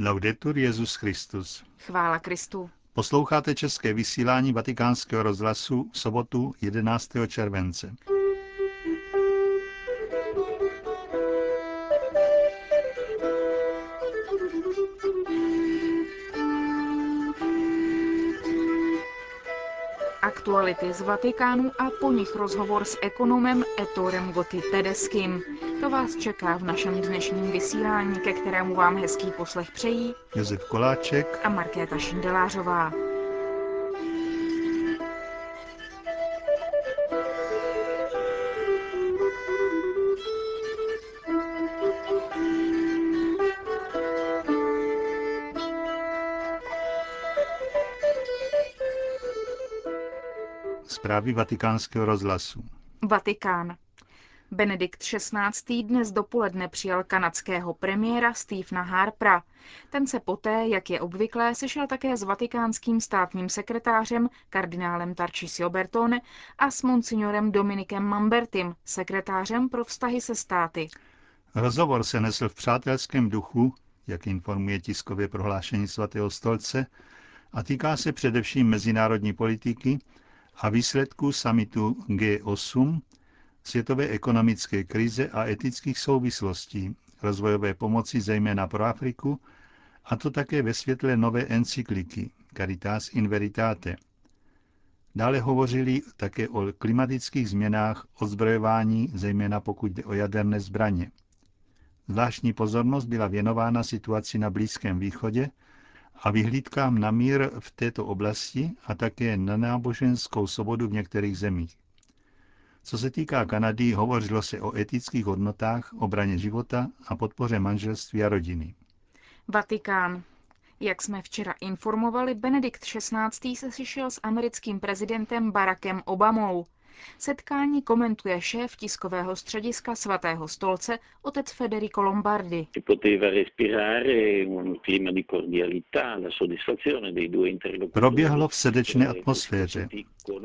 Laudetur Jezus Christus. Chvála Kristu. Posloucháte české vysílání Vatikánského rozhlasu v sobotu 11. července. Aktuality z Vatikánu a po nich rozhovor s ekonomem Etorem Goty Tedeským. To vás čeká v našem dnešním vysílání, ke kterému vám hezký poslech přejí Josef Koláček a Markéta Šindelářová. Zprávy vatikánského rozhlasu. Vatikán. Benedikt XVI. dnes dopoledne přijal kanadského premiéra Stephena Harpera. Ten se poté, jak je obvyklé, sešel také s vatikánským státním sekretářem kardinálem Tarcisio Bertone a s monsignorem Dominikem Mambertim, sekretářem pro vztahy se státy. Rozhovor se nesl v přátelském duchu, jak informuje tiskově prohlášení svatého stolce, a týká se především mezinárodní politiky a výsledků samitu G8, světové ekonomické krize a etických souvislostí, rozvojové pomoci zejména pro Afriku, a to také ve světle nové encykliky Caritas in Veritate. Dále hovořili také o klimatických změnách, odzbrojování, zejména pokud jde o jaderné zbraně. Zvláštní pozornost byla věnována situaci na Blízkém východě a vyhlídkám na mír v této oblasti a také na náboženskou svobodu v některých zemích. Co se týká Kanady, hovořilo se o etických hodnotách, obraně života a podpoře manželství a rodiny. Vatikán. Jak jsme včera informovali, Benedikt XVI. se sešel s americkým prezidentem Barackem Obamou. Setkání komentuje šéf tiskového střediska svatého stolce otec Federico Lombardi. Proběhlo v srdečné atmosféře.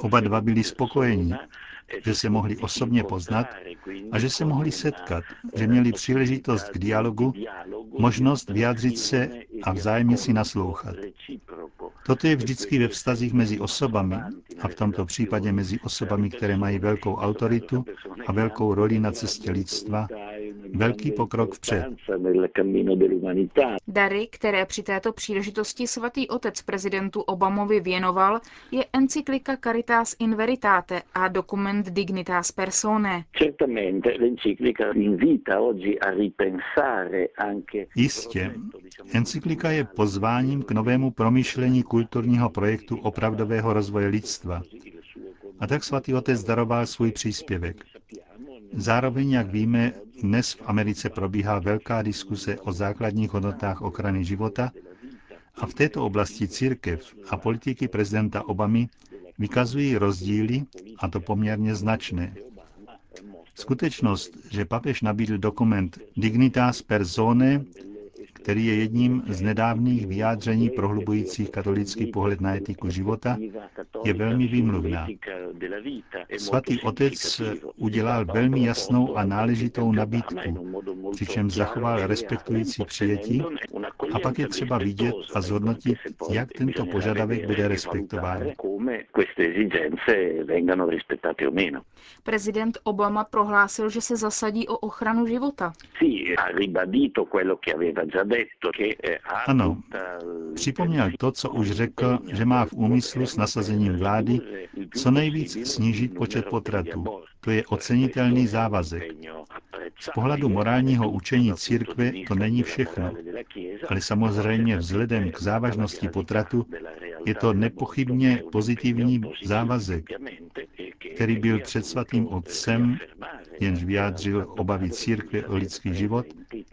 Oba dva byli spokojení, že se mohli osobně poznat a že se mohli setkat, že měli příležitost k dialogu, možnost vyjádřit se a vzájemně si naslouchat. Toto je vždycky ve vztazích mezi osobami, a v tomto případě mezi osobami, které mají velkou autoritu a velkou roli na cestě lidstva, velký pokrok vpřed. Dary, které při této příležitosti svatý otec prezidentu Obamovi věnoval, je encyklika Caritas in Veritate a dokument Dignitas Personae. Jistě, encyklika je pozváním k novému promyšlení kulturního projektu opravdového rozvoje lidstva. A tak svatý otec daroval svůj příspěvek. Zároveň, jak víme, dnes v Americe probíhá velká diskuse o základních hodnotách ochrany života a v této oblasti církev a politiky prezidenta Obamy vykazují rozdíly, a to poměrně značné. Skutečnost, že papež nabídl dokument Dignitas Persone který je jedním z nedávných vyjádření prohlubujících katolický pohled na etiku života, je velmi výmluvná. Svatý otec udělal velmi jasnou a náležitou nabídku, přičemž zachoval respektující přijetí a pak je třeba vidět a zhodnotit, jak tento požadavek bude respektován. Prezident Obama prohlásil, že se zasadí o ochranu života. Ano, připomněl to, co už řekl, že má v úmyslu s nasazením vlády co nejvíc snížit počet potratů. To je ocenitelný závazek. Z pohledu morálního učení církve to není všechno, ale samozřejmě vzhledem k závažnosti potratu je to nepochybně pozitivní závazek, který byl před svatým otcem, jenž vyjádřil obavy církve o lidský život,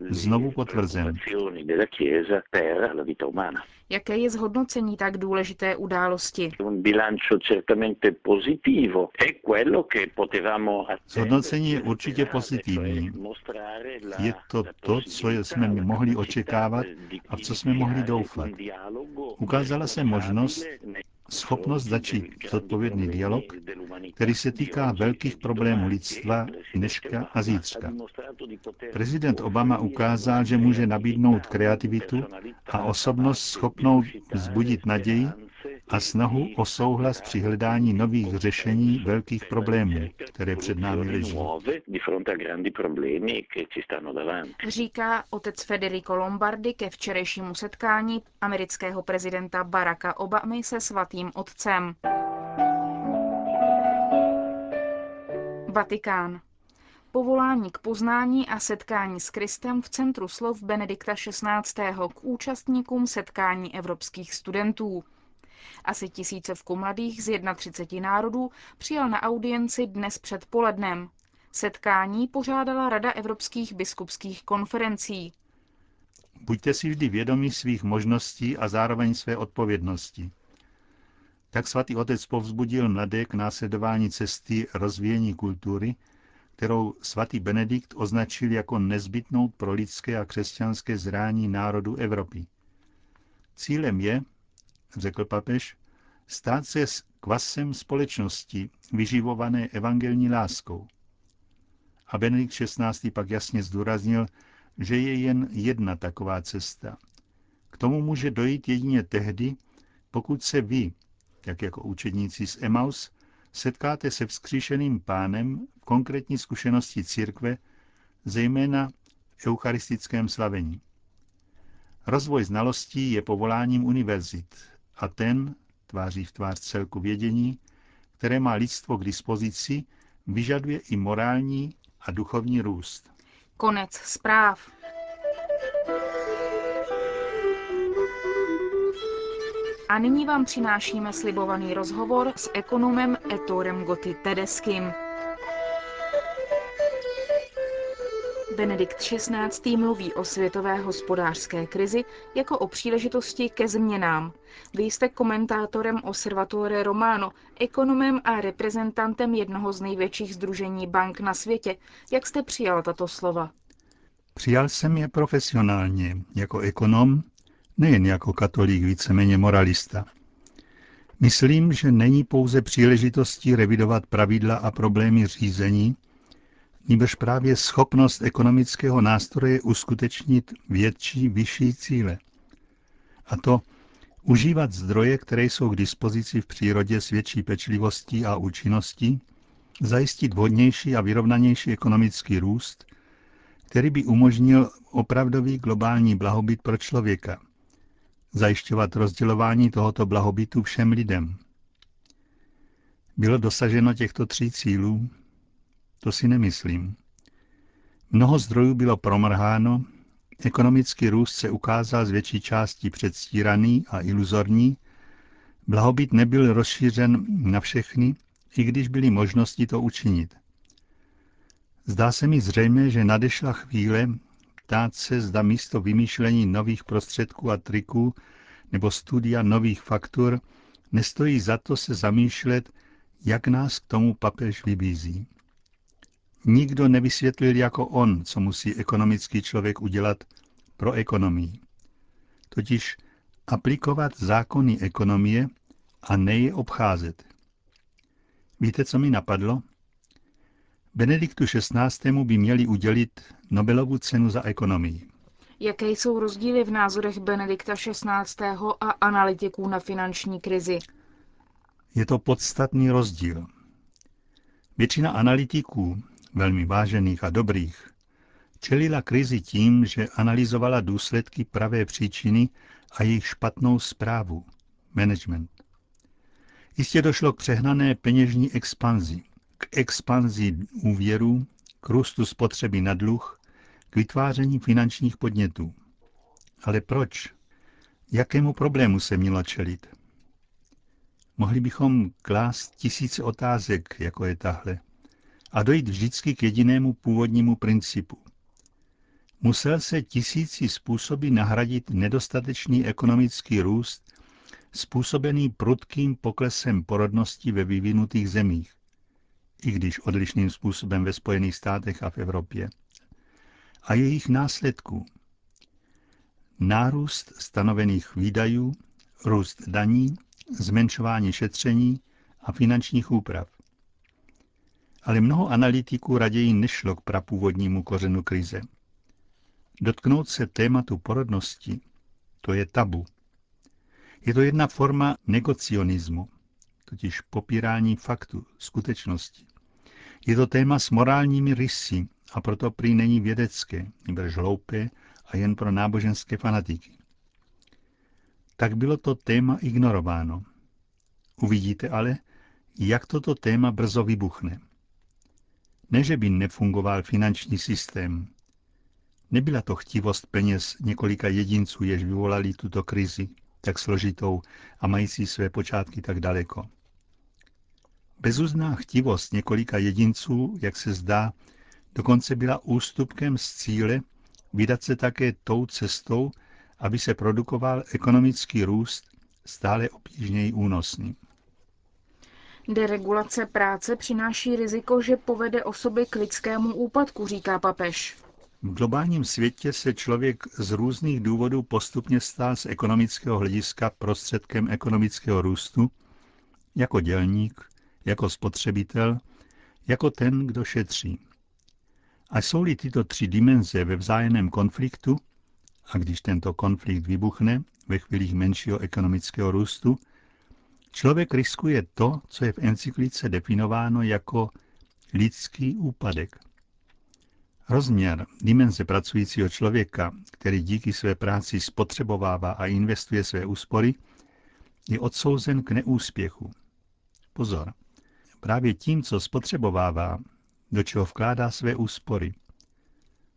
znovu potvrzen. Jaké je zhodnocení tak důležité události? Zhodnocení je určitě pozitivní. Je to to, co jsme mohli očekávat a v co jsme mohli doufat. Ukázala se možnost schopnost začít zodpovědný dialog, který se týká velkých problémů lidstva dneška a zítřka. Prezident Obama ukázal, že může nabídnout kreativitu a osobnost schopnou vzbudit naději a snahu o souhlas při hledání nových řešení velkých problémů, které před námi leží. Říká otec Federico Lombardi ke včerejšímu setkání amerického prezidenta Baracka Obamy se svatým otcem. Vatikán. Povolání k poznání a setkání s Kristem v centru slov Benedikta XVI. k účastníkům setkání evropských studentů. Asi tisícovku mladých z 31 národů přijal na audienci dnes před polednem. Setkání pořádala Rada evropských biskupských konferencí. Buďte si vždy vědomí svých možností a zároveň své odpovědnosti. Tak svatý otec povzbudil mladé k následování cesty rozvíjení kultury, kterou svatý Benedikt označil jako nezbytnou pro lidské a křesťanské zrání národu Evropy. Cílem je, řekl papež, stát se s kvasem společnosti, vyživované evangelní láskou. A Benedikt XVI. pak jasně zdůraznil, že je jen jedna taková cesta. K tomu může dojít jedině tehdy, pokud se vy, jak jako učedníci z Emaus, setkáte se vzkříšeným pánem v konkrétní zkušenosti církve, zejména v eucharistickém slavení. Rozvoj znalostí je povoláním univerzit a ten, tváří v tvář celku vědění, které má lidstvo k dispozici, vyžaduje i morální a duchovní růst. Konec zpráv. A nyní vám přinášíme slibovaný rozhovor s ekonomem Etorem Goty Tedeským. Benedikt XVI. mluví o světové hospodářské krizi jako o příležitosti ke změnám. Vy jste komentátorem Osservatore Romano, ekonomem a reprezentantem jednoho z největších združení bank na světě. Jak jste přijal tato slova? Přijal jsem je profesionálně, jako ekonom, nejen jako katolík, víceméně moralista. Myslím, že není pouze příležitostí revidovat pravidla a problémy řízení, níbrž právě schopnost ekonomického nástroje uskutečnit větší, vyšší cíle. A to užívat zdroje, které jsou k dispozici v přírodě s větší pečlivostí a účinností, zajistit vhodnější a vyrovnanější ekonomický růst, který by umožnil opravdový globální blahobyt pro člověka, zajišťovat rozdělování tohoto blahobytu všem lidem. Bylo dosaženo těchto tří cílů to si nemyslím. Mnoho zdrojů bylo promrháno, ekonomický růst se ukázal z větší části předstíraný a iluzorní, blahobyt nebyl rozšířen na všechny, i když byly možnosti to učinit. Zdá se mi zřejmé, že nadešla chvíle ptát se, zda místo vymýšlení nových prostředků a triků nebo studia nových faktur nestojí za to se zamýšlet, jak nás k tomu papež vybízí. Nikdo nevysvětlil jako on, co musí ekonomický člověk udělat pro ekonomii. Totiž aplikovat zákony ekonomie a ne je obcházet. Víte, co mi napadlo? Benediktu XVI. by měli udělit Nobelovu cenu za ekonomii. Jaké jsou rozdíly v názorech Benedikta XVI. a analytiků na finanční krizi? Je to podstatný rozdíl. Většina analytiků velmi vážených a dobrých, čelila krizi tím, že analyzovala důsledky pravé příčiny a jejich špatnou zprávu, management. Jistě došlo k přehnané peněžní expanzi, k expanzi úvěrů, k růstu spotřeby na dluh, k vytváření finančních podnětů. Ale proč? Jakému problému se mělo čelit? Mohli bychom klást tisíce otázek, jako je tahle a dojít vždycky k jedinému původnímu principu. Musel se tisíci způsoby nahradit nedostatečný ekonomický růst, způsobený prudkým poklesem porodnosti ve vyvinutých zemích, i když odlišným způsobem ve Spojených státech a v Evropě, a jejich následků. Nárůst stanovených výdajů, růst daní zmenšování šetření a finančních úprav. Ale mnoho analytiků raději nešlo k prapůvodnímu kořenu krize. Dotknout se tématu porodnosti, to je tabu. Je to jedna forma negocionismu, totiž popírání faktu, skutečnosti. Je to téma s morálními rysy a proto prý není vědecké, nebo hloupé a jen pro náboženské fanatiky. Tak bylo to téma ignorováno. Uvidíte ale, jak toto téma brzo vybuchne. Ne, že by nefungoval finanční systém. Nebyla to chtivost peněz několika jedinců, jež vyvolali tuto krizi, tak složitou a mající své počátky tak daleko. Bezuzná chtivost několika jedinců, jak se zdá, dokonce byla ústupkem z cíle vydat se také tou cestou, aby se produkoval ekonomický růst stále obtížněji únosný. Deregulace práce přináší riziko, že povede osoby k lidskému úpadku, říká papež. V globálním světě se člověk z různých důvodů postupně stal z ekonomického hlediska prostředkem ekonomického růstu, jako dělník, jako spotřebitel, jako ten, kdo šetří. A jsou-li tyto tři dimenze ve vzájemném konfliktu, a když tento konflikt vybuchne ve chvílích menšího ekonomického růstu, člověk riskuje to, co je v encyklice definováno jako lidský úpadek. Rozměr dimenze pracujícího člověka, který díky své práci spotřebovává a investuje své úspory, je odsouzen k neúspěchu. Pozor, právě tím, co spotřebovává, do čeho vkládá své úspory.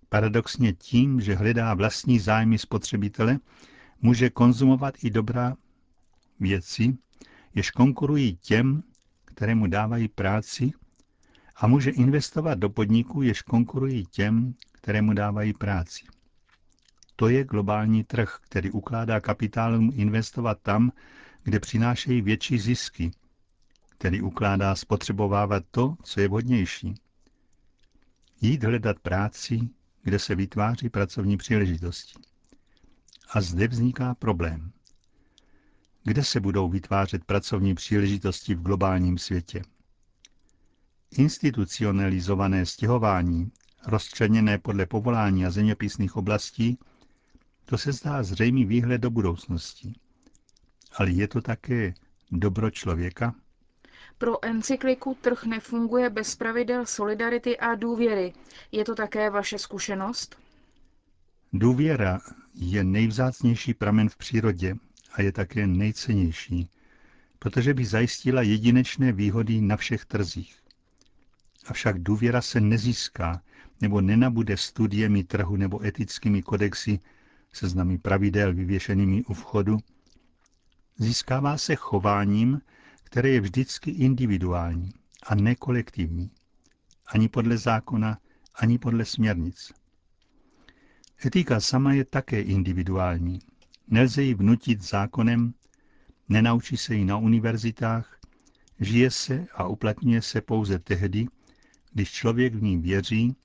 Paradoxně tím, že hledá vlastní zájmy spotřebitele, může konzumovat i dobrá věci, jež konkurují těm, kterému dávají práci a může investovat do podniků, jež konkurují těm, kterému dávají práci. To je globální trh, který ukládá kapitálům investovat tam, kde přinášejí větší zisky, který ukládá spotřebovávat to, co je vhodnější. Jít hledat práci, kde se vytváří pracovní příležitosti. A zde vzniká problém. Kde se budou vytvářet pracovní příležitosti v globálním světě? Institucionalizované stěhování, rozčleněné podle povolání a zeměpisných oblastí, to se zdá zřejmý výhled do budoucnosti. Ale je to také dobro člověka? Pro encykliku Trh nefunguje bez pravidel solidarity a důvěry. Je to také vaše zkušenost? Důvěra je nejvzácnější pramen v přírodě a je také nejcennější, protože by zajistila jedinečné výhody na všech trzích. Avšak důvěra se nezíská nebo nenabude studiemi trhu nebo etickými kodexy, seznamy pravidel vyvěšenými u vchodu. Získává se chováním, které je vždycky individuální a nekolektivní, ani podle zákona, ani podle směrnic. Etika sama je také individuální. Nelze ji vnutit zákonem, nenaučí se ji na univerzitách, žije se a uplatňuje se pouze tehdy, když člověk v ní věří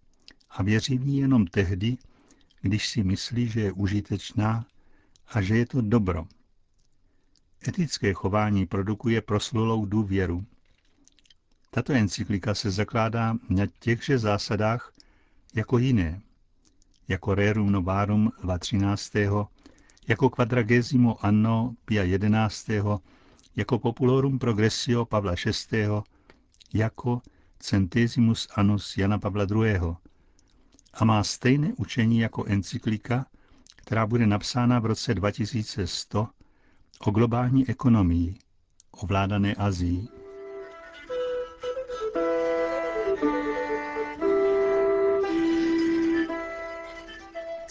a věří v ní jenom tehdy, když si myslí, že je užitečná a že je to dobro. Etické chování produkuje proslulou důvěru. Tato encyklika se zakládá na těchže zásadách jako jiné, jako Rerum Novarum Lva 13., jako Quadragesimo Anno Pia 11., jako Populorum Progressio Pavla VI., jako Centesimus Annus Jana Pavla II. a má stejné učení jako encyklika, která bude napsána v roce 2100 o globální ekonomii, ovládané Azií.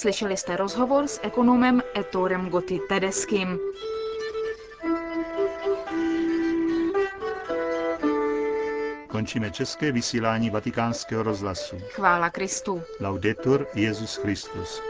Slyšeli jste rozhovor s ekonomem Etorem Goty Tedeským. Končíme české vysílání vatikánského rozhlasu. Chvála Kristu. Laudetur Jezus Christus.